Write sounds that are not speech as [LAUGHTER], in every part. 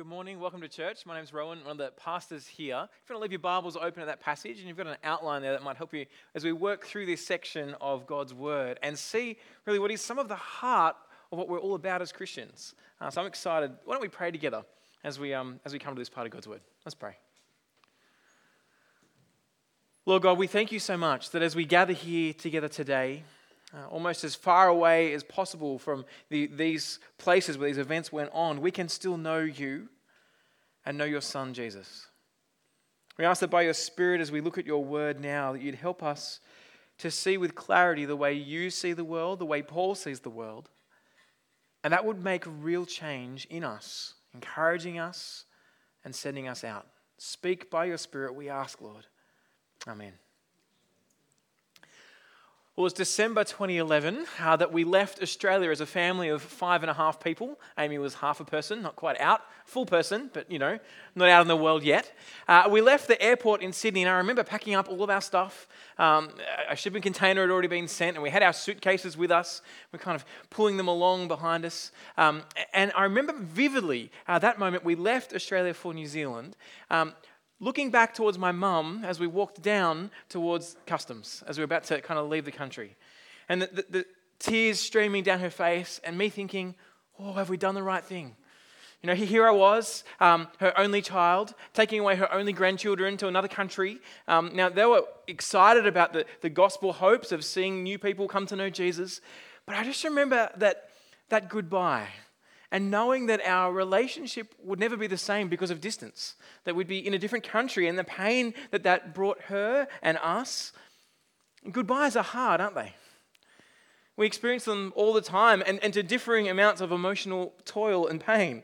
good morning. Welcome to church. My name's Rowan, one of the pastors here. If you want to leave your Bibles open at that passage, and you've got an outline there that might help you as we work through this section of God's Word and see really what is some of the heart of what we're all about as Christians. Uh, so I'm excited. Why don't we pray together as we, um, as we come to this part of God's Word? Let's pray. Lord God, we thank you so much that as we gather here together today, uh, almost as far away as possible from the, these places where these events went on, we can still know you and know your Son, Jesus. We ask that by your Spirit, as we look at your word now, that you'd help us to see with clarity the way you see the world, the way Paul sees the world. And that would make real change in us, encouraging us and sending us out. Speak by your Spirit, we ask, Lord. Amen. It was December 2011 uh, that we left Australia as a family of five and a half people. Amy was half a person, not quite out, full person, but you know, not out in the world yet. Uh, we left the airport in Sydney, and I remember packing up all of our stuff. Um, a shipping container had already been sent, and we had our suitcases with us. We're kind of pulling them along behind us. Um, and I remember vividly uh, that moment we left Australia for New Zealand. Um, looking back towards my mum as we walked down towards customs, as we were about to kind of leave the country. And the, the, the, tears streaming down her face, and me thinking, oh, have we done the right thing? You know, here I was, um, her only child, taking away her only grandchildren to another country. Um, now, they were excited about the, the gospel hopes of seeing new people come to know Jesus. But I just remember that, that goodbye and knowing that our relationship would never be the same because of distance, that we'd be in a different country and the pain that that brought her and us. Goodbyes are hard, aren't they? We experience them all the time and, and to differing amounts of emotional toil and pain.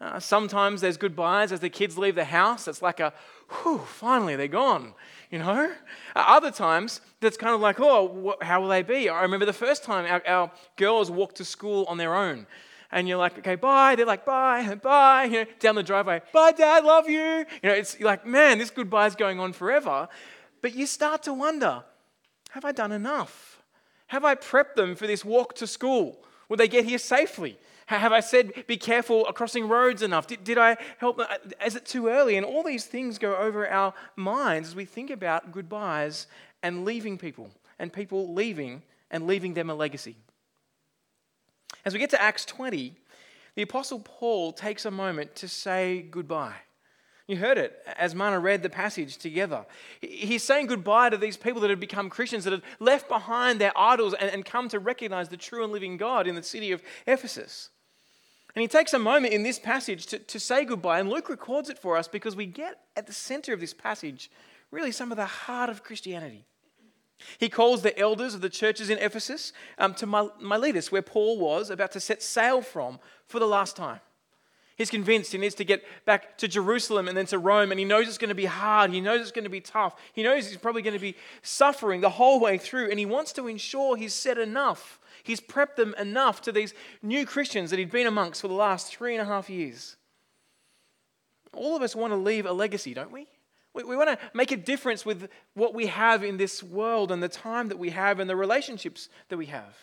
Uh, sometimes there's goodbyes as the kids leave the house. It's like a, whew, finally they're gone, you know? Uh, other times, that's kind of like, oh, what, how will they be? I remember the first time our, our girls walked to school on their own and you're like, okay, bye. They're like, bye, bye. You know, down the driveway, bye, dad, love you. You know, it's like, man, this goodbye is going on forever. But you start to wonder, have I done enough? Have I prepped them for this walk to school? Will they get here safely? Have I said, be careful crossing roads enough? Did, did I help them? Uh, is it too early? And all these things go over our minds as we think about goodbyes and leaving people, and people leaving and leaving them a legacy. As we get to Acts 20, the Apostle Paul takes a moment to say goodbye. You heard it as Mana read the passage together. He's saying goodbye to these people that had become Christians, that had left behind their idols and, and come to recognize the true and living God in the city of Ephesus. And he takes a moment in this passage to, to say goodbye, and Luke records it for us because we get at the center of this passage really some of the heart of Christianity. He calls the elders of the churches in Ephesus um, to Miletus, where Paul was about to set sail from for the last time. He's convinced he needs to get back to Jerusalem and then to Rome, and he knows it's going to be hard. He knows it's going to be tough. He knows he's probably going to be suffering the whole way through, and he wants to ensure he's said enough. He's prepped them enough to these new Christians that he'd been amongst for the last three and a half years. All of us want to leave a legacy, don't we? We, we want to make a difference with what we have in this world and the time that we have and the relationships that we have.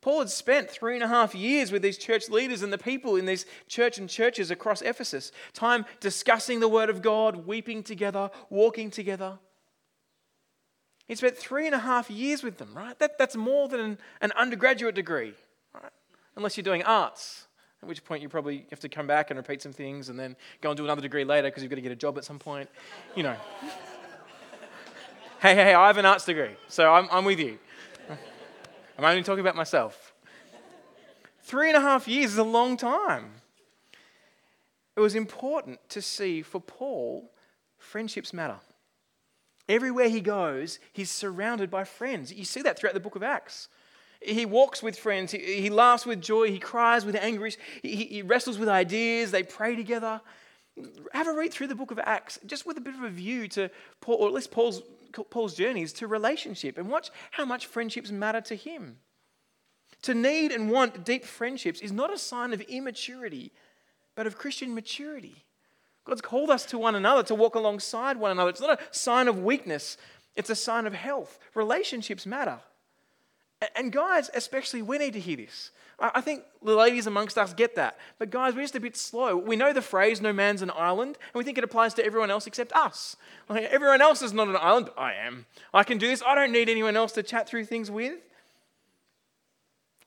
Paul had spent three and a half years with these church leaders and the people in these church and churches across Ephesus, time discussing the Word of God, weeping together, walking together. He spent three and a half years with them, right? That, that's more than an, undergraduate degree, right? Unless you're doing arts. At which point you probably have to come back and repeat some things and then go and do another degree later because you've got to get a job at some point. You know. hey, hey, I have an arts degree, so I'm, I'm with you. I'm only talking about myself. Three and a half years is a long time. It was important to see for Paul, friendships matter. Everywhere he goes, he's surrounded by friends. You see that throughout the book of Acts. He walks with friends. He, he laughs with joy. He cries with anguish. He, he wrestles with ideas. They pray together. Have a read through the book of Acts, just with a bit of a view to Paul, or at least Paul's, Paul's journeys to relationship, and watch how much friendships matter to him. To need and want deep friendships is not a sign of immaturity, but of Christian maturity. God's called us to one another, to walk alongside one another. It's not a sign of weakness, it's a sign of health. Relationships matter. And guys, especially, we need to hear this. I think the ladies amongst us get that. But guys, we're just a bit slow. We know the phrase, no man's an island, and we think it applies to everyone else except us. Like, everyone else is not an island, but I am. I can do this. I don't need anyone else to chat through things with.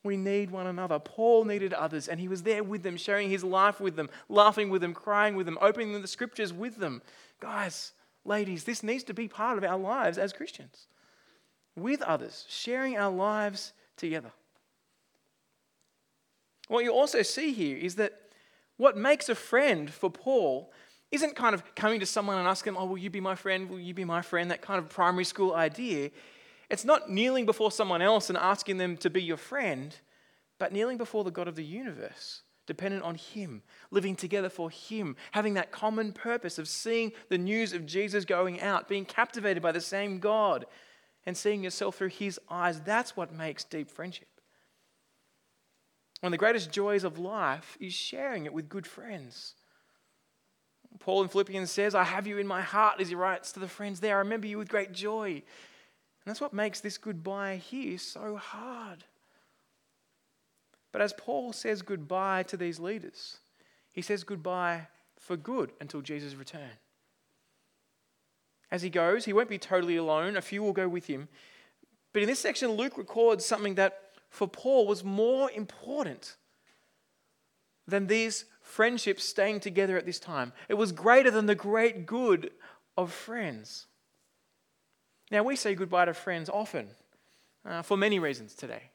We need one another. Paul needed others, and he was there with them, sharing his life with them, laughing with them, crying with them, opening the scriptures with them. Guys, ladies, this needs to be part of our lives as Christians. With others, sharing our lives together. What you also see here is that what makes a friend for Paul isn't kind of coming to someone and asking, Oh, will you be my friend? Will you be my friend? That kind of primary school idea. It's not kneeling before someone else and asking them to be your friend, but kneeling before the God of the universe, dependent on Him, living together for Him, having that common purpose of seeing the news of Jesus going out, being captivated by the same God, and seeing yourself through His eyes. That's what makes deep friendship. One of the greatest joys of life is sharing it with good friends. Paul in Philippians says, I have you in my heart, as he writes to the friends there. I remember you with great joy. And that's what makes this goodbye here so hard. But as Paul says goodbye to these leaders, he says goodbye for good until Jesus' return. As he goes, he won't be totally alone. A few will go with him. But in this section, Luke records something that for Paul was more important than these friendships staying together at this time. It was greater than the great good of friends. Now, we say goodbye to friends often uh, for many reasons today.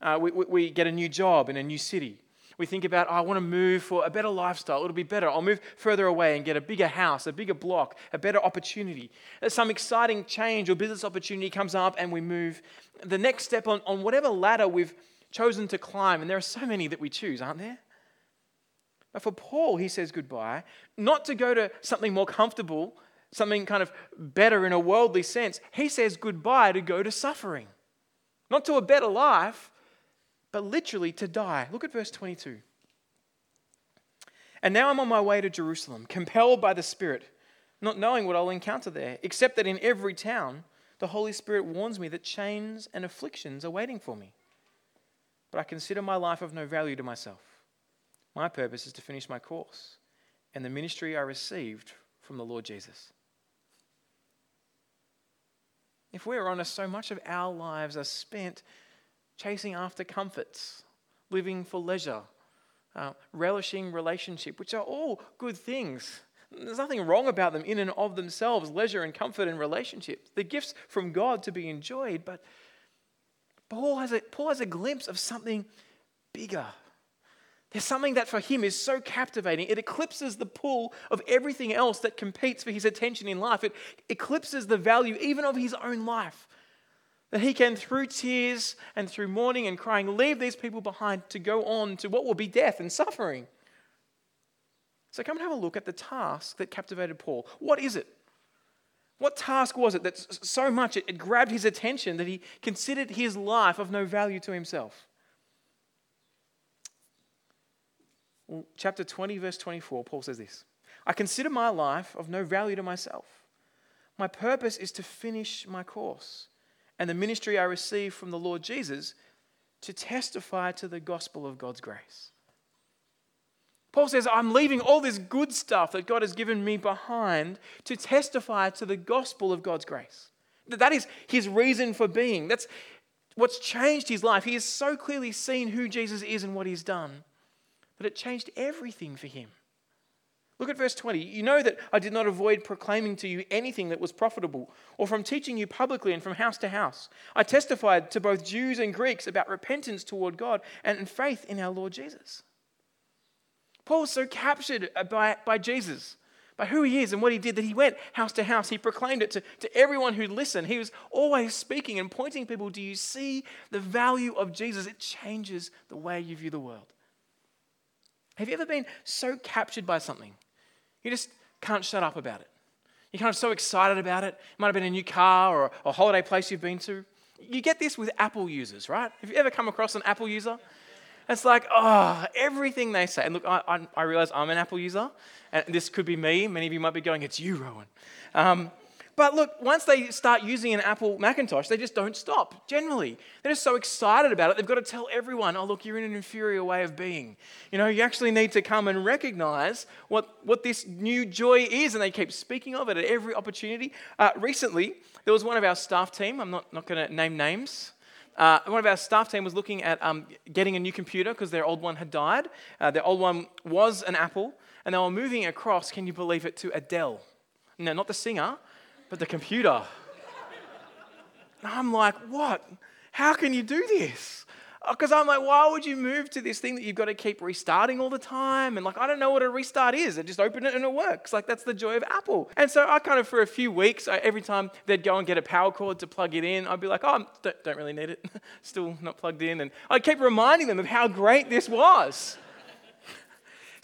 Uh, we, we, get a new job in a new city. We think about, oh, I want to move for a better lifestyle. It'll be better. I'll move further away and get a bigger house, a bigger block, a better opportunity. Some exciting change or business opportunity comes up and we move. The next step on, on whatever ladder we've chosen to climb, and there are so many that we choose, aren't there? But for Paul, he says goodbye, not to go to something more comfortable something kind of better in a worldly sense, he says goodbye to go to suffering. Not to a better life, but literally to die. Look at verse 22. And now I'm on my way to Jerusalem, compelled by the Spirit, not knowing what I'll encounter there, except that in every town the Holy Spirit warns me that chains and afflictions are waiting for me. But I consider my life of no value to myself. My purpose is to finish my course and the ministry I received from the Lord Jesus. If we're honest, so much of our lives are spent chasing after comforts, living for leisure, uh, relishing relationship, which are all good things. There's nothing wrong about them in and of themselves, leisure and comfort and relationships. They're gifts from God to be enjoyed, but Paul has a, Paul has a glimpse of something bigger, there's something that for him is so captivating. It eclipses the pull of everything else that competes for his attention in life. It eclipses the value even of his own life. That he can, through tears and through mourning and crying, leave these people behind to go on to what will be death and suffering. So come and have a look at the task that captivated Paul. What is it? What task was it that so much it grabbed his attention that he considered his life of no value to himself? Well, chapter 20, verse 24, Paul says this I consider my life of no value to myself. My purpose is to finish my course and the ministry I received from the Lord Jesus to testify to the gospel of God's grace. Paul says, I'm leaving all this good stuff that God has given me behind to testify to the gospel of God's grace. That is his reason for being. That's what's changed his life. He has so clearly seen who Jesus is and what he's done that it changed everything for him. Look at verse 20. You know that I did not avoid proclaiming to you anything that was profitable, or from teaching you publicly and from house to house. I testified to both Jews and Greeks about repentance toward God and faith in our Lord Jesus. Paul was so captured by, by Jesus, by who he is and what he did, that he went house to house. He proclaimed it to, to everyone who listened. He was always speaking and pointing people Do you see the value of Jesus? It changes the way you view the world. Have you ever been so captured by something? You just can't shut up about it. You're kind of so excited about it. It might have been a new car or a holiday place you've been to. You get this with Apple users, right? Have you ever come across an Apple user? It's like, oh, everything they say. And look, I, I, I realize I'm an Apple user, and this could be me. Many of you might be going, it's you, Rowan. Um, But look, once they start using an Apple Macintosh, they just don't stop, generally. They're just so excited about it, they've got to tell everyone, oh, look, you're in an inferior way of being. You know, you actually need to come and recognize what, what this new joy is, and they keep speaking of it at every opportunity. Uh, recently, there was one of our staff team, I'm not, not going to name names. Uh, one of our staff team was looking at um, getting a new computer because their old one had died. Uh, their old one was an Apple, and they were moving across, can you believe it, to a Dell. No, not the singer, but the computer. And I'm like, what? How can you do this? Because uh, I'm like, why would you move to this thing that you've got to keep restarting all the time? And like, I don't know what a restart is. I just open it and it works. Like, that's the joy of Apple. And so I kind of, for a few weeks, I, every time they'd go and get a power cord to plug it in, I'd be like, oh, don't, don't really need it. [LAUGHS] Still not plugged in. And I'd keep reminding them of how great this was.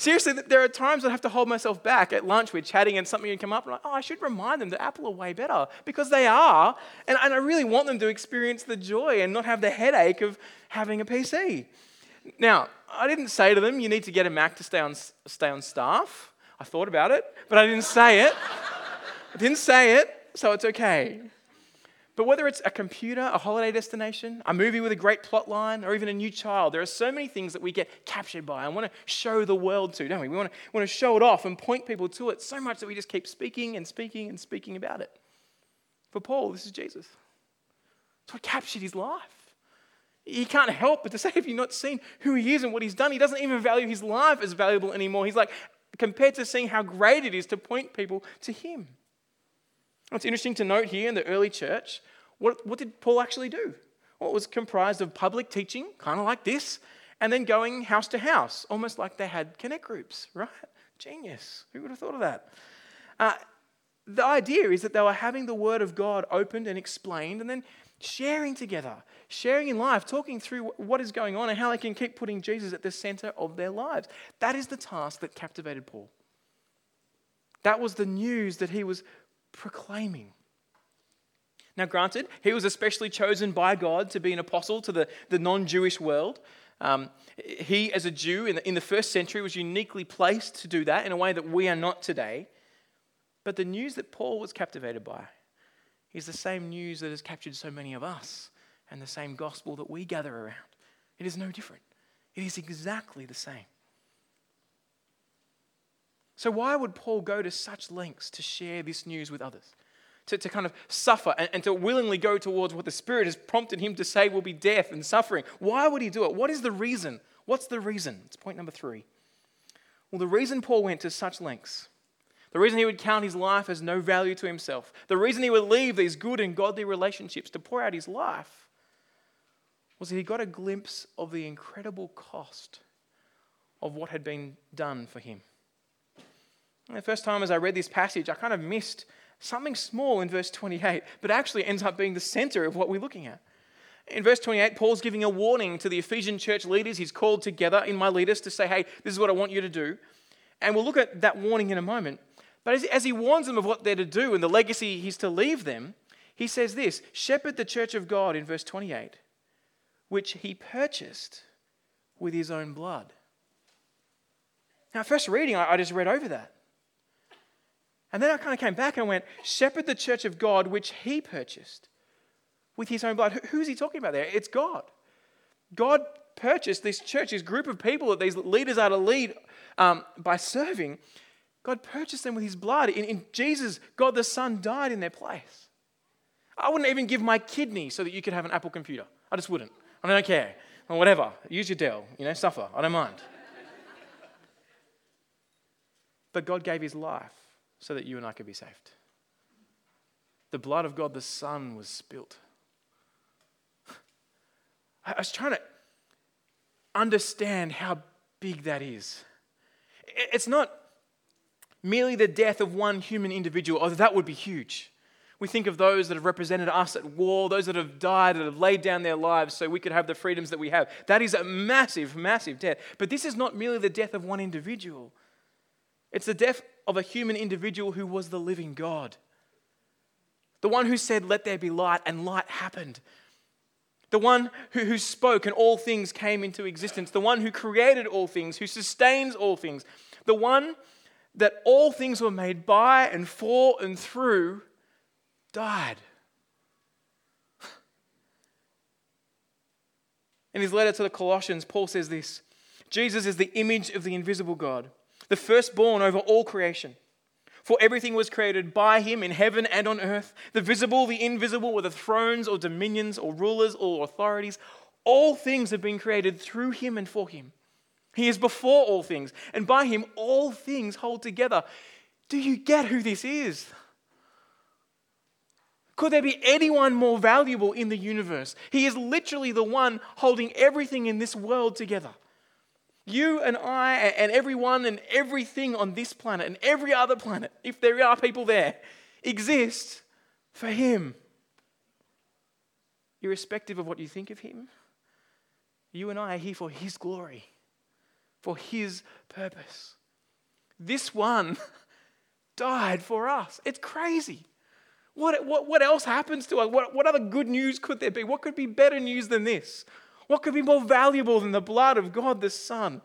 Seriously, there are times I have to hold myself back at lunch. We're chatting and something can come up, and I'm like, oh, I should remind them that Apple are way better because they are. And, and I really want them to experience the joy and not have the headache of having a PC. Now, I didn't say to them, you need to get a Mac to stay on, stay on staff. I thought about it, but I didn't say it. [LAUGHS] I didn't say it, so it's okay. But whether it's a computer, a holiday destination, a movie with a great plot line, or even a new child, there are so many things that we get captured by and want to show the world to, don't we? We want to, want to show it off and point people to it so much that we just keep speaking and speaking and speaking about it. For Paul, this is Jesus. It's what captured his life. He can't help but to say, if you've not seen who he is and what he's done, he doesn't even value his life as valuable anymore. He's like, compared to seeing how great it is to point people to him. It's interesting to note here in the early church, what, what did Paul actually do? Well, it was comprised of public teaching, kind of like this, and then going house to house, almost like they had connect groups, [LAUGHS] right? Genius. Who would have thought of that? Uh, the idea is that they were having the Word of God opened and explained, and then sharing together, sharing in life, talking through what is going on and how they can keep putting Jesus at the center of their lives. That is the task that captivated Paul. That was the news that he was proclaiming. Now, granted, he was especially chosen by God to be an apostle to the, the non Jewish world. Um, he, as a Jew in the, in the first century, was uniquely placed to do that in a way that we are not today. But the news that Paul was captivated by is the same news that has captured so many of us and the same gospel that we gather around. It is no different, it is exactly the same. So, why would Paul go to such lengths to share this news with others? To, to kind of suffer and, and to willingly go towards what the Spirit has prompted him to say will be death and suffering. Why would he do it? What is the reason? What's the reason? It's point number three. Well, the reason Paul went to such lengths, the reason he would count his life as no value to himself, the reason he would leave these good and godly relationships to pour out his life, was that he got a glimpse of the incredible cost of what had been done for him. The first time as I read this passage, I kind of missed something small in verse 28, but actually ends up being the center of what we're looking at. In verse 28, Paul's giving a warning to the Ephesian church leaders. He's called together in Miletus to say, hey, this is what I want you to do. And we'll look at that warning in a moment. But as, he warns them of what they're to do and the legacy he's to leave them, he says this Shepherd the church of God in verse 28, which he purchased with his own blood. Now, first reading, I just read over that. And then I kind of came back and went, Shepherd the church of God, which he purchased with his own blood. Who's he talking about there? It's God. God purchased this church, this group of people that these leaders are to lead um, by serving. God purchased them with his blood. In, in Jesus, God the Son died in their place. I wouldn't even give my kidney so that you could have an Apple computer. I just wouldn't. I don't care. Whatever. Use your Dell. You know, suffer. I don't mind. but God gave his life so that you and I could be saved. The blood of God, the Son, was spilt. [SIGHS] I was trying to understand how big that is. It's not merely the death of one human individual, although that would be huge. We think of those that have represented us at war, those that have died, that have laid down their lives so we could have the freedoms that we have. That is a massive, massive death. But this is not merely the death of one individual, it's the death of a human individual who was the living God. The one who said, Let there be light, and light happened. The one who, who spoke and all things came into existence. The one who created all things, who sustains all things. The one that all things were made by and for and through died. In his letter to the Colossians, Paul says this Jesus is the image of the invisible God, the firstborn over all creation. For everything was created by him in heaven and on earth, the visible, the invisible, whether thrones or dominions or rulers or authorities. All things have been created through him and for him. He is before all things, and by him all things hold together. Do you get who this is? Could there be anyone more valuable in the universe? He is literally the one holding everything in this world together. You and I and everyone and everything on this planet and every other planet, if there are people there, exist for Him. Irrespective of what you think of Him, you and I are here for His glory, for His purpose. This one [LAUGHS] died for us. It's crazy. What, what, what else happens to us? What, what other good news could there be? What could be better news than this? What could be more valuable than the blood of God the Son?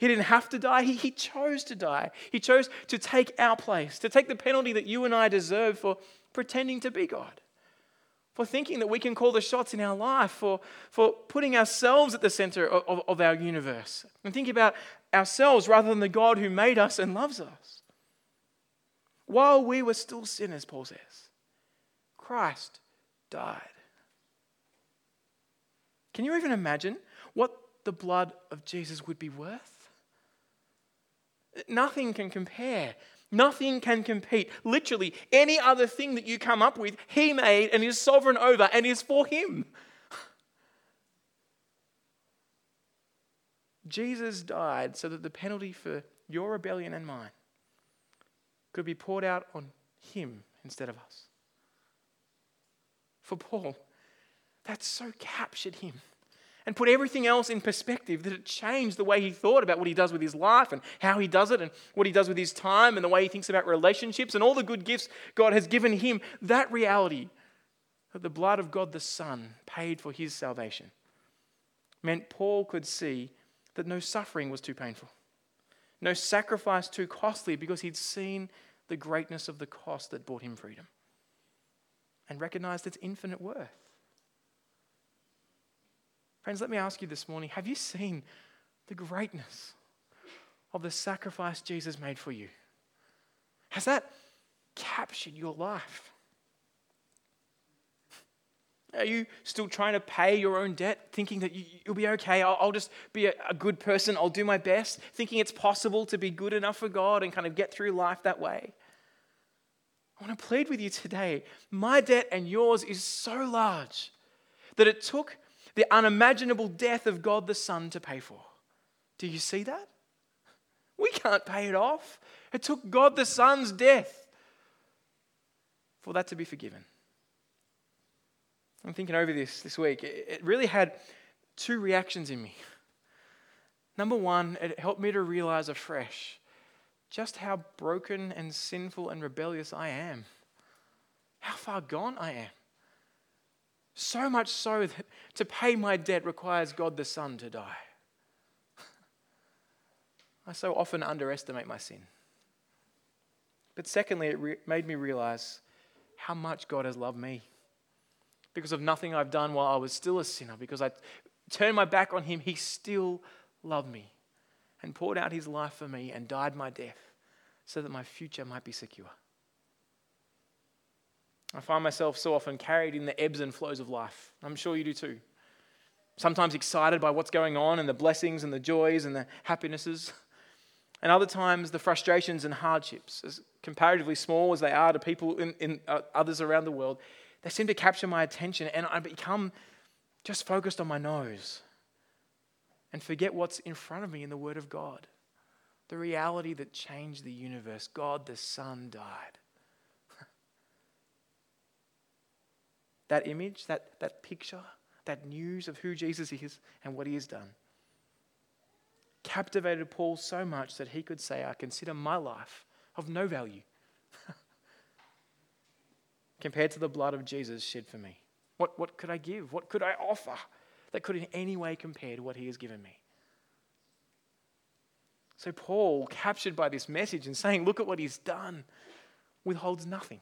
He didn't have to die, he, he chose to die. He chose to take our place, to take the penalty that you and I deserve for pretending to be God, for thinking that we can call the shots in our life, for, for putting ourselves at the center of, of, of our universe, and thinking about ourselves rather than the God who made us and loves us. While we were still sinners, Paul says, Christ died. Can you even imagine what the blood of Jesus would be worth? Nothing can compare. Nothing can compete. Literally, any other thing that you come up with, He made and is sovereign over and is for Him. [LAUGHS] Jesus died so that the penalty for your rebellion and mine could be poured out on Him instead of us. For Paul, that so captured him and put everything else in perspective that it changed the way he thought about what he does with his life and how he does it and what he does with his time and the way he thinks about relationships and all the good gifts God has given him. That reality that the blood of God the Son paid for his salvation meant Paul could see that no suffering was too painful, no sacrifice too costly because he'd seen the greatness of the cost that brought him freedom and recognized its infinite worth. Friends, let me ask you this morning have you seen the greatness of the sacrifice Jesus made for you? Has that captured your life? Are you still trying to pay your own debt, thinking that you, will be okay? I'll, just be a good person. I'll do my best, thinking it's possible to be good enough for God and kind of get through life that way. I want to plead with you today. My debt and yours is so large that it took the unimaginable death of God the Son to pay for. Do you see that? We can't pay it off. It took God the Son's death for that to be forgiven. I'm thinking over this this week. It really had two reactions in me. Number one, it helped me to realize afresh just how broken and sinful and rebellious I am, how far gone I am. So much so that to pay my debt requires God the Son to die. [LAUGHS] I so often underestimate my sin. But secondly, it re- made me realize how much God has loved me. Because of nothing I've done while I was still a sinner, because I turned my back on Him, He still loved me and poured out His life for me and died my death so that my future might be secure. I find myself so often carried in the ebbs and flows of life. I'm sure you do too. Sometimes excited by what's going on and the blessings and the joys and the happinesses. And other times the frustrations and hardships, as comparatively small as they are to people in, in uh, others around the world, they seem to capture my attention and I become just focused on my nose and forget what's in front of me in the Word of God. The reality that changed the universe. God the Son died that image, that, that picture, that news of who Jesus is and what he has done, captivated Paul so much that he could say, I consider my life of no value [LAUGHS] compared to the blood of Jesus shed for me. What, what could I give? What could I offer that could in any way compare to what he has given me? So, Paul, captured by this message and saying, Look at what he's done, withholds nothing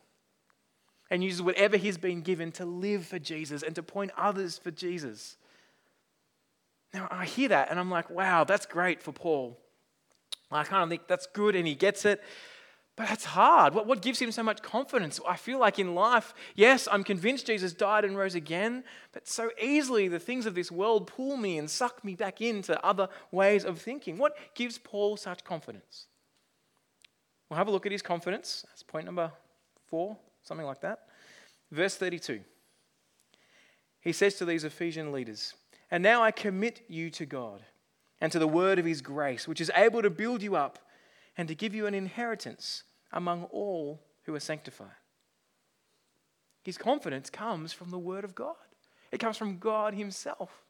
and uses whatever he's been given to live for Jesus and to point others for Jesus. Now, I hear that and I'm like, wow, that's great for Paul. I kind of think that's good and he gets it. But that's hard. What, what gives him so much confidence? I feel like in life, yes, I'm convinced Jesus died and rose again, but so easily the things of this world pull me and suck me back into other ways of thinking. What gives Paul such confidence? We'll have a look at his confidence. That's point number four, something like that. Verse 32. He says to these Ephesian leaders, And now I commit you to God and to the word of his grace, which is able to build you up and to give you an inheritance among all who are sanctified. His confidence comes from the word of God, it comes from God himself.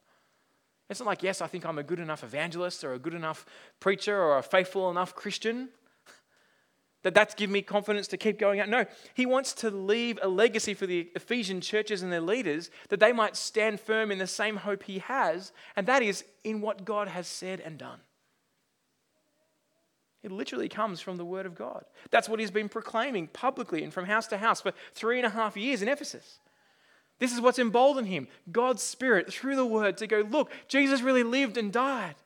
It's not like, yes, I think I'm a good enough evangelist or a good enough preacher or a faithful enough Christian that that's given me confidence to keep going out. No, he wants to leave a legacy for the Ephesian churches and their leaders that they might stand firm in the same hope he has, and that is in what God has said and done. It literally comes from the Word of God. That's what he's been proclaiming publicly and from house to house for three and a half years in Ephesus. This is what's emboldened him God's Spirit through the Word to go, look, Jesus really lived and died.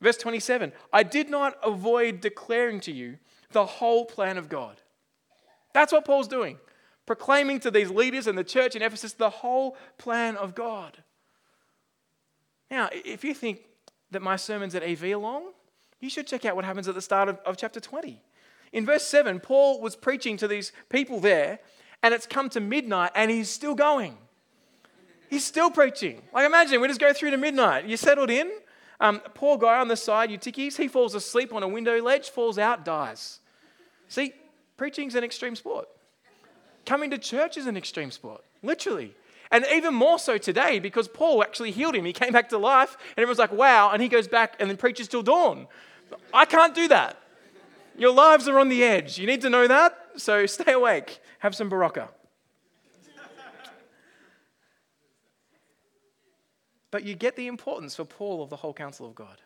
Verse 27 I did not avoid declaring to you the whole plan of God. That's what Paul's doing, proclaiming to these leaders and the church in Ephesus the whole plan of God. Now, if you think that my sermons at EV long, you should check out what happens at the start of, of chapter 20. In verse 7, Paul was preaching to these people there, and it's come to midnight, and he's still going. He's still preaching. Like, imagine we just go through to midnight. You settled in, um, poor guy on the side, Eutychus, he falls asleep on a window ledge, falls out, dies. See, preaching's an extreme sport. Coming to church is an extreme sport, literally. And even more so today because Paul actually healed him. He came back to life, and everyone's like, wow, and he goes back and then preaches till dawn. I can't do that. Your lives are on the edge. You need to know that, so stay awake. Have some Berocca. But you get the importance for Paul of the whole counsel of God.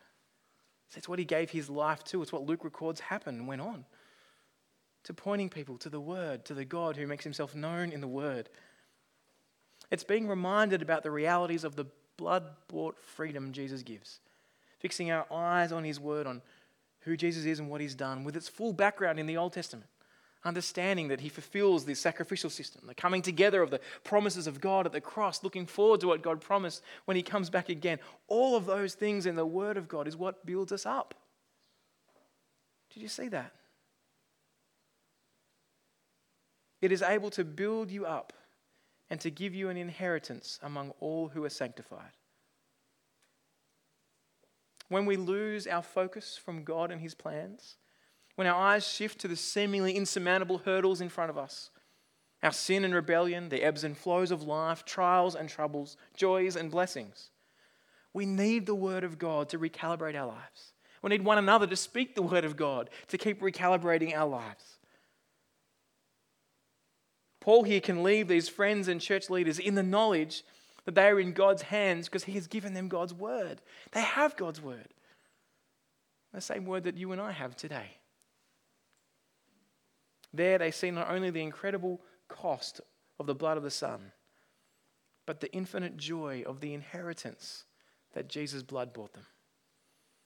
It's what he gave his life to. It's what Luke records happened and went on. To pointing people to the Word, to the God who makes himself known in the Word. It's being reminded about the realities of the blood bought freedom Jesus gives. Fixing our eyes on his Word, on who Jesus is and what he's done, with its full background in the Old Testament understanding that he fulfills this sacrificial system, the coming together of the promises of God at the cross, looking forward to what God promised when he comes back again. All of those things in the Word of God is what builds us up. Did you see that? It is able to build you up and to give you an inheritance among all who are sanctified. When we lose our focus from God and his plans, when our eyes shift to the seemingly insurmountable hurdles in front of us our sin and rebellion, the ebbs and flows of life, trials and troubles, joys and blessings. We need the Word of God to recalibrate our lives. We need one another to speak the Word of God to keep recalibrating our lives. Paul here can leave these friends and church leaders in the knowledge that they are in God's hands because he has given them God's Word. They have God's Word. The same Word that you and I have today. There they see not only the incredible cost of the blood of the Son, but the infinite joy of the inheritance that Jesus' blood bought them.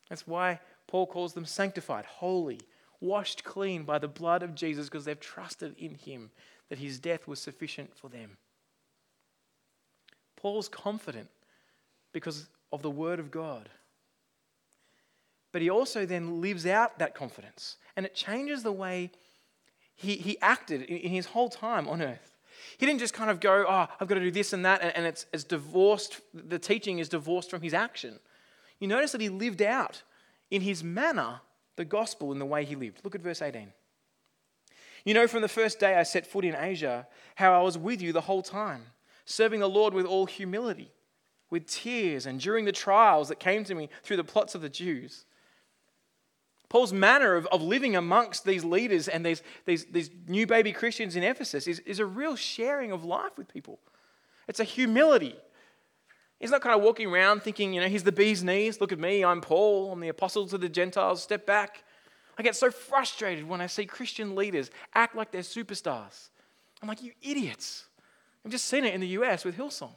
That's why Paul calls them sanctified, holy, washed clean by the blood of Jesus because they've trusted in him that his death was sufficient for them. Paul's confident because of the word of God. But he also then lives out that confidence, and it changes the way he, he acted in his whole time on earth. He didn't just kind of go, oh, I've got to do this and that, and, and it's, it's divorced, the teaching is divorced from his action. You notice that he lived out in his manner the gospel in the way he lived. Look at verse 18. You know, from the first day I set foot in Asia, how I was with you the whole time, serving the Lord with all humility, with tears, and during the trials that came to me through the plots of the Jews. Paul's manner of, of living amongst these leaders and these, these, these new baby Christians in Ephesus is, is a real sharing of life with people. It's a humility. He's not kind of walking around thinking, you know, he's the bee's knees. Look at me, I'm Paul, I'm the apostle to the Gentiles, step back. I get so frustrated when I see Christian leaders act like they're superstars. I'm like, you idiots. I've just seen it in the US with Hillsong.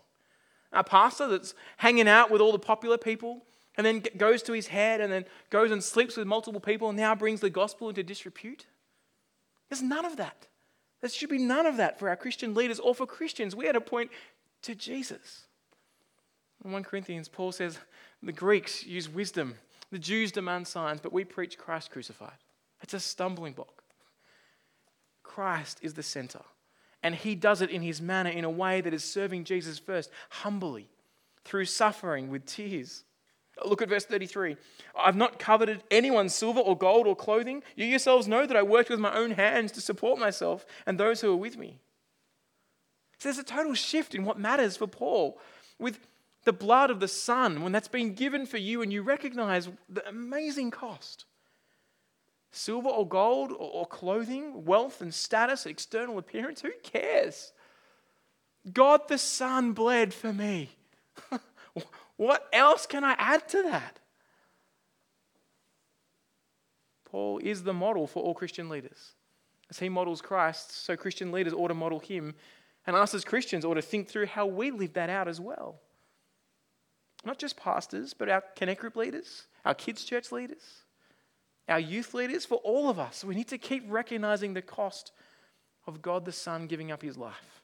A pastor that's hanging out with all the popular people and then goes to his head and then goes and sleeps with multiple people and now brings the gospel into disrepute. There's none of that. There should be none of that for our Christian leaders or for Christians. We had to point to Jesus. In 1 Corinthians, Paul says the Greeks use wisdom, the Jews demand signs, but we preach Christ crucified. It's a stumbling block. Christ is the center, and he does it in his manner in a way that is serving Jesus first, humbly, through suffering with tears. Look at verse 33. I've not coveted anyone's silver or gold or clothing. You yourselves know that I worked with my own hands to support myself and those who are with me. So there's a total shift in what matters for Paul. With the blood of the Son, when that's been given for you and you recognize the amazing cost. Silver or gold or clothing, wealth and status, external appearance, who cares? God the Son bled for me. [LAUGHS] What else can I add to that? Paul is the model for all Christian leaders. As he models Christ, so Christian leaders ought to model him, and us as Christians ought to think through how we live that out as well. Not just pastors, but our connect group leaders, our kids' church leaders, our youth leaders, for all of us. We need to keep recognizing the cost of God the Son giving up his life.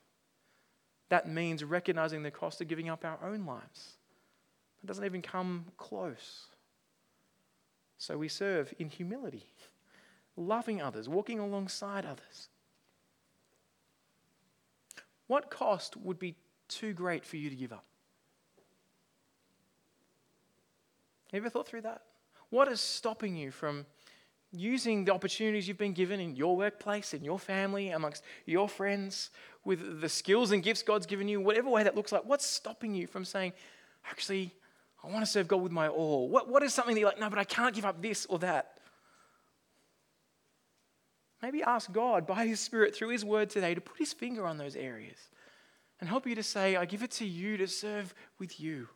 That means recognizing the cost of giving up our own lives. It doesn't even come close. So we serve in humility, loving others, walking alongside others. What cost would be too great for you to give up? Have you ever thought through that? What is stopping you from using the opportunities you've been given in your workplace, in your family, amongst your friends, with the skills and gifts God's given you, whatever way that looks like? What's stopping you from saying, actually, I want to serve God with my all. What, what is something that you're like, no, but I can't give up this or that? Maybe ask God by His Spirit through His word today to put His finger on those areas and help you to say, I give it to you to serve with you.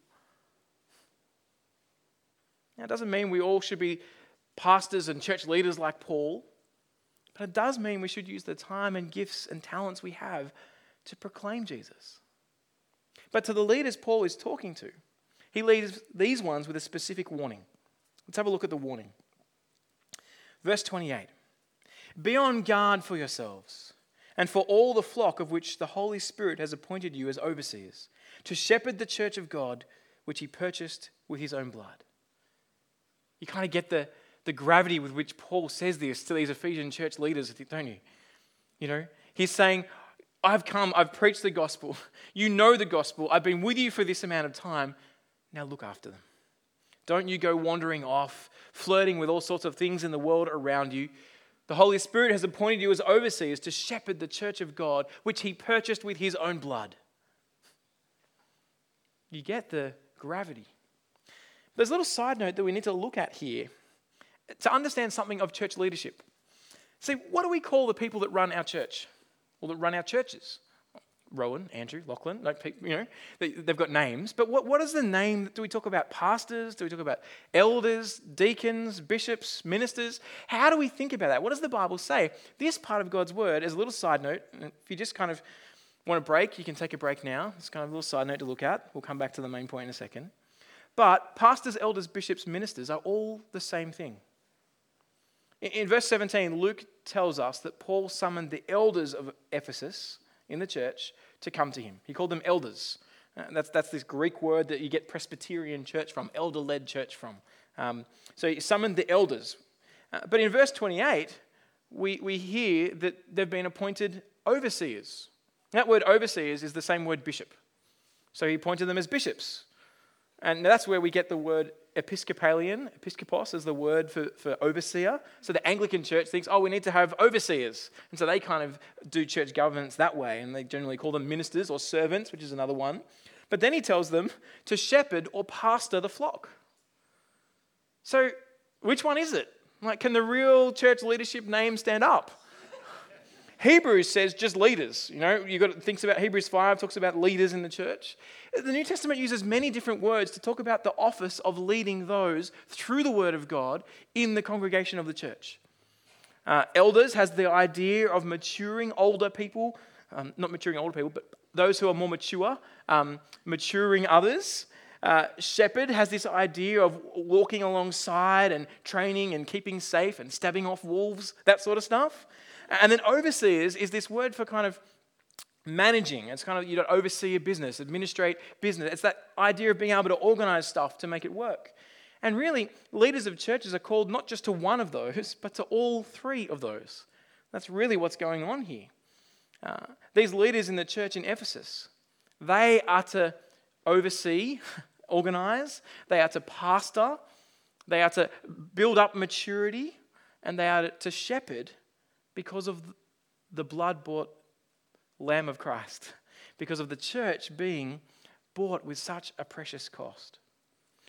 Now, it doesn't mean we all should be pastors and church leaders like Paul, but it does mean we should use the time and gifts and talents we have to proclaim Jesus. But to the leaders Paul is talking to, he leaves these ones with a specific warning. Let's have a look at the warning. Verse 28 Be on guard for yourselves and for all the flock of which the Holy Spirit has appointed you as overseers, to shepherd the church of God, which he purchased with his own blood. You kind of get the, the gravity with which Paul says this to these Ephesian church leaders, don't you? You know, he's saying, I've come, I've preached the gospel. [LAUGHS] You know the gospel. I've been with you for this amount of time. Now look after them. Don't you go wandering off, flirting with all sorts of things in the world around you. The Holy Spirit has appointed you as overseers to shepherd the church of God, which He purchased with His own blood. You get the gravity. There's a little side note that we need to look at here to understand something of church leadership. See, what do we call the people that run our church? Or that run our churches? Rowan, Andrew, Lachlan, like, you know, they, have got names. But what, what is the name? Do we talk about pastors? Do we talk about elders, deacons, bishops, ministers? How do we think about that? What does the Bible say? This part of God's word, as a little side note, if you just kind of want a break, you can take a break now. It's kind of a little side note to look at. We'll come back to the main point in a second. But pastors, elders, bishops, ministers are all the same thing. In, in verse 17, Luke tells us that Paul summoned the elders of Ephesus in the church to come to him. He called them elders. Uh, that's, that's this Greek word that you get Presbyterian church from, elder led church from. Um, so he summoned the elders. Uh, but in verse 28, we, we hear that they've been appointed overseers. That word overseers is the same word bishop. So he appointed them as bishops. And that's where we get the word Episcopalian, episkopos is the word for, for overseer. So the Anglican church thinks, oh, we need to have overseers. And so they kind of do church governance that way. And they generally call them ministers or servants, which is another one. But then he tells them to shepherd or pastor the flock. So which one is it? Like, can the real church leadership name stand up? Hebrews says just leaders. You know, you got thinks about Hebrews 5 talks about leaders in the church. The New Testament uses many different words to talk about the office of leading those through the word of God in the congregation of the church. Uh, elders has the idea of maturing older people, um, not maturing older people, but those who are more mature, um, maturing others. Uh, shepherd has this idea of walking alongside and training and keeping safe and stabbing off wolves, that sort of stuff. And then overseers is this word for kind of managing. It's kind of you oversee a business, administrate business. It's that idea of being able to organize stuff to make it work. And really, leaders of churches are called not just to one of those, [LAUGHS] but to all three of those. That's really what's going on here. Uh, these leaders in the church in Ephesus, they are to oversee, [LAUGHS] organize, they are to pastor, they are to build up maturity, and they are to shepherd because of the blood bought Lamb of Christ, because of the church being bought with such a precious cost.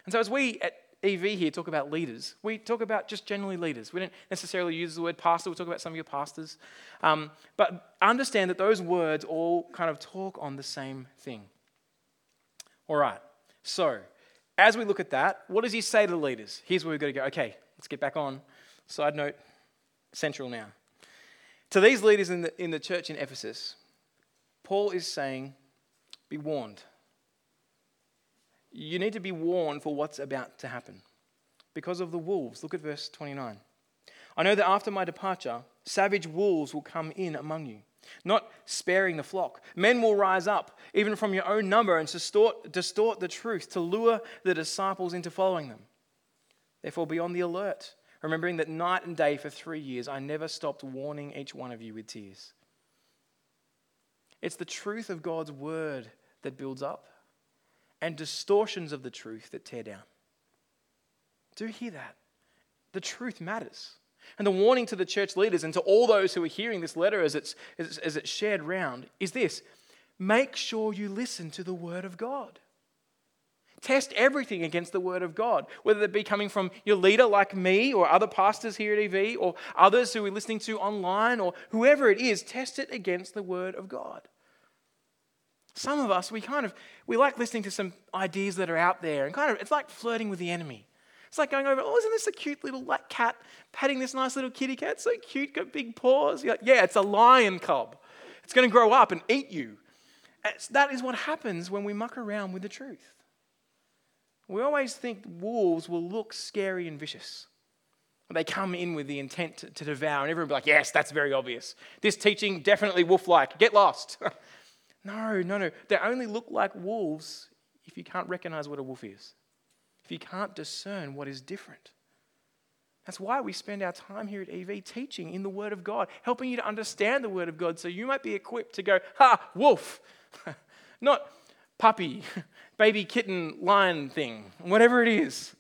And so, as we at EV here talk about leaders. We talk about just generally leaders. We don't necessarily use the word pastor. We talk about some of your pastors. Um, but understand that those words all kind of talk on the same thing. All right. So, as we look at that, what does he say to the leaders? Here's where we've got to go. Okay, let's get back on. Side note, central now. To these leaders in the, in the church in Ephesus, Paul is saying, Be warned. You need to be warned for what's about to happen because of the wolves. Look at verse 29. I know that after my departure, savage wolves will come in among you, not sparing the flock. Men will rise up, even from your own number, and distort, distort the truth to lure the disciples into following them. Therefore, be on the alert, remembering that night and day for three years I never stopped warning each one of you with tears. It's the truth of God's word that builds up and distortions of the truth that tear down. Do you hear that? The truth matters. And the warning to the church leaders and to all those who are hearing this letter as it's, as, as it's shared round is this make sure you listen to the word of God. Test everything against the word of God, whether it be coming from your leader like me or other pastors here at EV or others who we're listening to online or whoever it is, test it against the word of God. Some of us, we kind of, we like listening to some ideas that are out there and kind of, it's like flirting with the enemy. It's like going over, oh, isn't this a cute little like cat patting this nice little kitty cat? So cute, got big paws. Like, yeah, it's a lion cub. It's going to grow up and eat you. That is what happens when we muck around with the truth. We always think wolves will look scary and vicious. They come in with the intent to, to devour, and everyone will be like, yes, that's very obvious. This teaching definitely wolf like. Get lost. [LAUGHS] No, no, no. They only look like wolves if you can't recognize what a wolf is, if you can't discern what is different. That's why we spend our time here at EV teaching in the Word of God, helping you to understand the Word of God so you might be equipped to go, ha, wolf, [LAUGHS] not puppy, [LAUGHS] baby kitten, lion thing, whatever it is.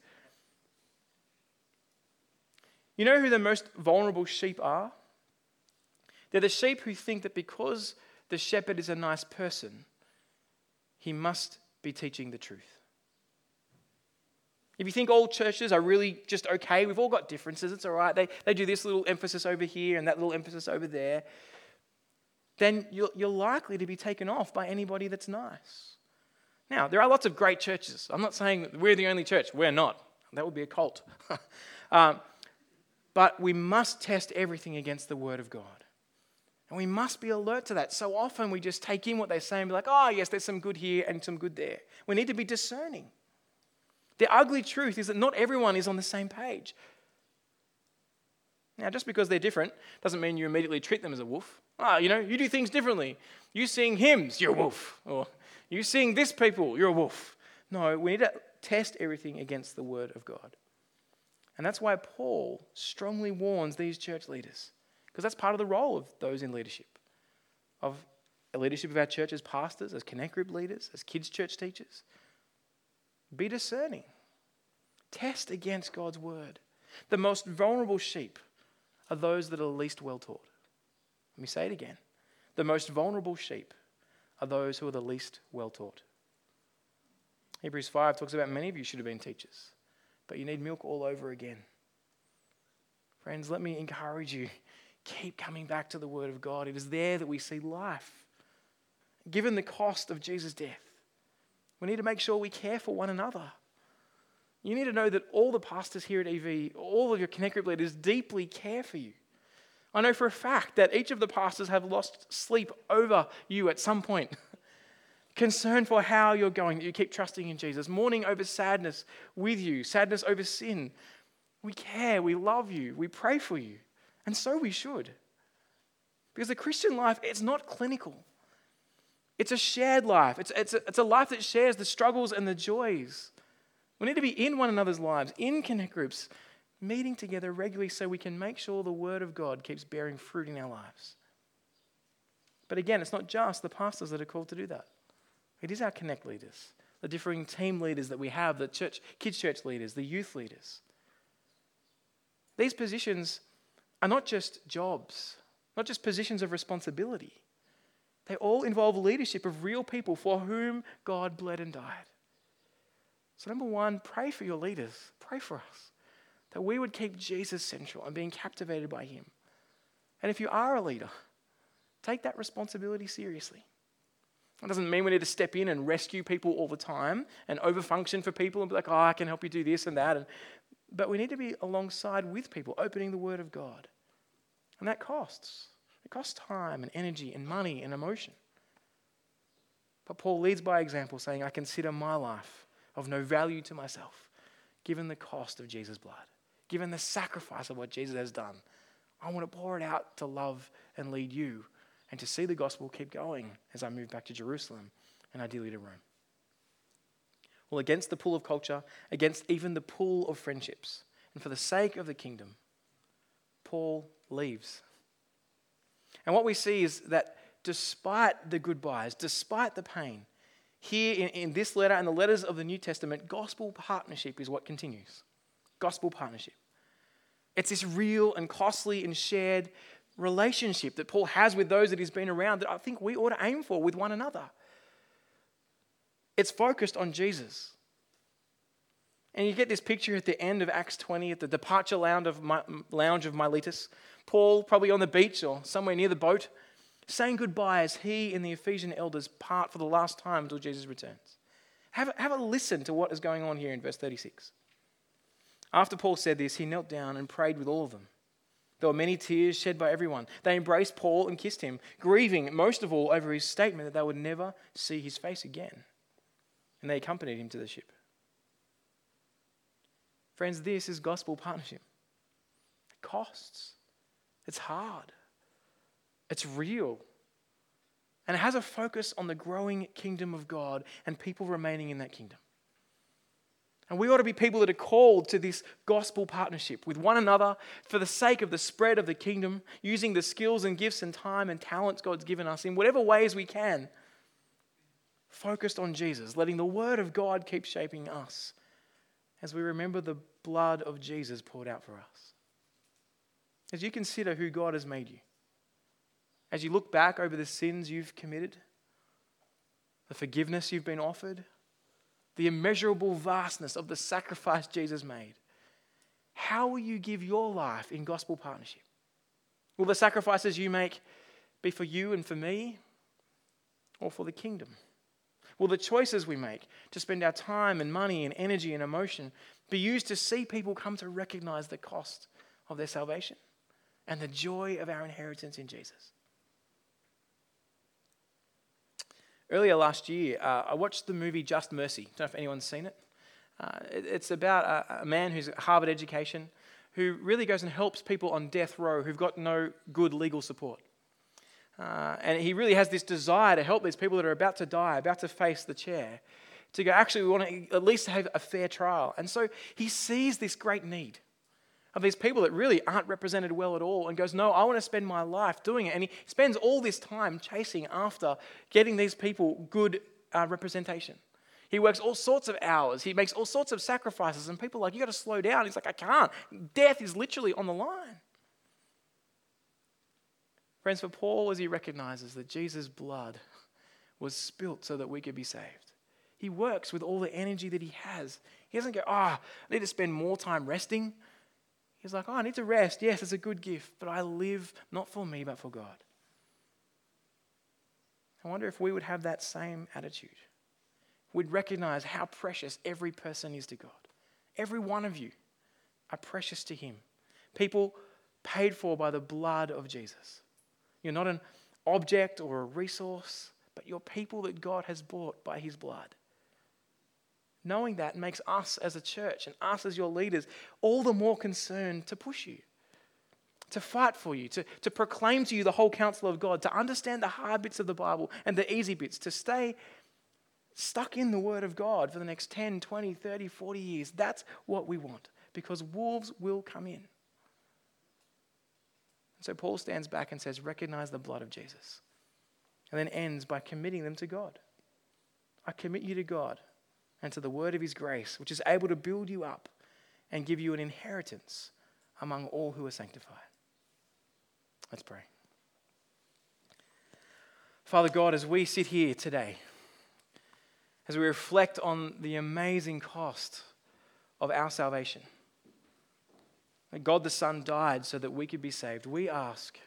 You know who the most vulnerable sheep are? They're the sheep who think that because the shepherd is a nice person, he must be teaching the truth. If you think all churches are really just okay, we've all got differences, it's all right. They, they do this little emphasis over here and that little emphasis over there, then you're, you're likely to be taken off by anybody that's nice. Now, there are lots of great churches. I'm not saying we're the only church. We're not. That would be a cult. [LAUGHS] um, but we must test everything against the Word of God. And we must be alert to that. So often we just take in what they say and be like, oh, yes, there's some good here and some good there. We need to be discerning. The ugly truth is that not everyone is on the same page. Now, just because they're different doesn't mean you immediately treat them as a wolf. Ah, you know, you do things differently. You sing hymns, you're a wolf. Or you sing this people, you're a wolf. No, we need to test everything against the word of God. And that's why Paul strongly warns these church leaders because that's part of the role of those in leadership, of leadership of our church as pastors, as connect group leaders, as kids' church teachers. Be discerning. Test against God's word. The most vulnerable sheep are those that are least well taught. Let me say it again. The most vulnerable sheep are those who are the least well taught. Hebrews 5 talks about many of you should have been teachers, but you need milk all over again. Friends, let me encourage you keep coming back to the Word of God. It is there that we see life. Given the cost of Jesus' death, we need to make sure we care for one another. You need to know that all the pastors here at EV, all of your Connect Group leaders deeply care for you. I know for a fact that each of the pastors have lost sleep over you at some point. [LAUGHS] Concern for how you're going, that you keep trusting in Jesus. Mourning over sadness with you, sadness over sin. We care, we love you, we pray for you. And so we should. Because the Christian life, it's not clinical. It's a shared life. It's, it's, a, it's a life that shares the struggles and the joys. We need to be in one another's lives, in connect groups, meeting together regularly so we can make sure the Word of God keeps bearing fruit in our lives. But again, it's not just the pastors that are called to do that. It is our connect leaders, the differing team leaders that we have, the church, kids church leaders, the youth leaders. These positions are not just jobs, not just positions of responsibility. They all involve leadership of real people for whom God bled and died. So, number one, pray for your leaders. Pray for us that we would keep Jesus central and being captivated by him. And if you are a leader, take that responsibility seriously. That doesn't mean we need to step in and rescue people all the time and overfunction for people and be like, oh, I can help you do this and that. And, but we need to be alongside with people, opening the Word of God. And that costs. It costs time and energy and money and emotion. But Paul leads by example, saying, I consider my life of no value to myself, given the cost of Jesus' blood given the sacrifice of what Jesus has done, I want to pour it out to love and lead you and to see the gospel keep going as I move back to Jerusalem and ideally to Rome. Well, against the pull of culture, against even the pull of friendships, and for the sake of the kingdom, Paul leaves. And what we see is that despite the goodbyes, despite the pain, here in, in this letter and the letters of the New Testament, gospel partnership is what continues. Gospel partnership. It's this real and costly and shared relationship that Paul has with those that he's been around that I think we ought to aim for with one another. It's focused on Jesus. And you get this picture at the end of Acts 20 at the departure lounge of, my, lounge of Miletus. Paul, probably on the beach or somewhere near the boat, saying goodbye as he and the Ephesian elders part for the last time until Jesus returns. Have, have a listen to what is going on here in verse 36. After Paul said this, he knelt down and prayed with all of them. There were many tears shed by everyone. They embraced Paul and kissed him, grieving most of all over his statement that they would never see his face again. And they accompanied him to the ship. Friends, this is gospel partnership. It costs, it's hard, it's real. And it has a focus on the growing kingdom of God and people remaining in that kingdom. And we ought to be people that are called to this gospel partnership with one another for the sake of the spread of the kingdom, using the skills and gifts and time and talents God's given us in whatever ways we can, focused on Jesus, letting the word of God keep shaping us as we remember the blood of Jesus poured out for us. As you consider who God has made you, as you look back over the sins you've committed, the forgiveness you've been offered, the immeasurable vastness of the sacrifice Jesus made, how will you give your life in gospel partnership? Will the sacrifices you make be for you and for me or for the kingdom? Will the choices we make to spend our time and money and energy and emotion be used to see people come to recognize the cost of their salvation and the joy of our inheritance in Jesus? Earlier last year, uh, I watched the movie Just Mercy. Don't know if anyone's seen it. Uh, it it's about a, a, man who's Harvard education who really goes and helps people on death row who've got no good legal support. Uh, and he really has this desire to help these people that are about to die, about to face the chair, to go, actually, we want to at least have a fair trial. And so he sees this great need of these people that really aren't represented well at all and goes, No, I want to spend my life doing it. And he spends all this time chasing after getting these people good uh, representation. He works all sorts of hours, he makes all sorts of sacrifices, and people are like, You got to slow down. He's like, I can't. Death is literally on the line. Friends, for Paul, as he recognizes that Jesus' blood was spilt so that we could be saved, he works with all the energy that he has. He doesn't go, Ah, oh, I need to spend more time resting. He's like, Oh, I need to rest. Yes, it's a good gift, but I live not for me, but for God. I wonder if we would have that same attitude. We'd recognize how precious every person is to God. Every one of you are precious to Him. People paid for by the blood of Jesus. You're not an object or a resource, but you're people that God has bought by his blood. Knowing that makes us as a church and us as your leaders all the more concerned to push you, to fight for you, to, to proclaim to you the whole counsel of God, to understand the hard bits of the Bible and the easy bits, to stay stuck in the Word of God for the next 10, 20, 30, 40 years. That's what we want because wolves will come in. And so Paul stands back and says, Recognize the blood of Jesus. And then ends by committing them to God. I commit you to God and to the word of his grace, which is able to build you up and give you an inheritance among all who are sanctified. Let's pray. Father God, as we sit here today, as we reflect on the amazing cost of our salvation, that God the Son died so that we could be saved, we ask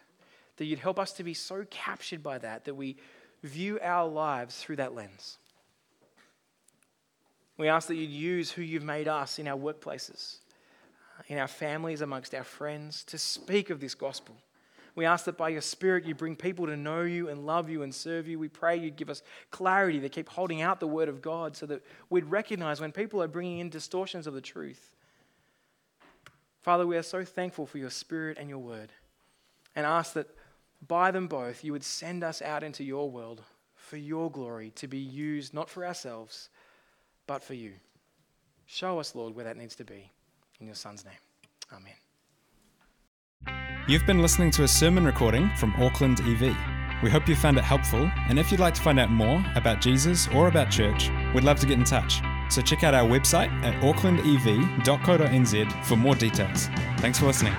that you'd help us to be so captured by that that we view our lives through that lens. We ask that you'd use who you've made us in our workplaces, uh, in our families, amongst our friends, to speak of this gospel. We ask that by your Spirit you bring people to know you and love you and serve you. We pray you'd give us clarity to keep holding out the Word of God so that we'd recognize when people are bringing in distortions of the truth. Father, we are so thankful for your Spirit and your Word and ask that by them both you would send us out into your world for your glory to be used not for ourselves but for you. Show us, Lord, where that needs to be. In your Son's name. Amen. You've been listening to a sermon recording from Auckland EV. We hope you found it helpful, and if you'd like to find out more about Jesus or about church, we'd love to get in touch. So check out our website at aucklandev.co.nz for more details. Thanks for listening.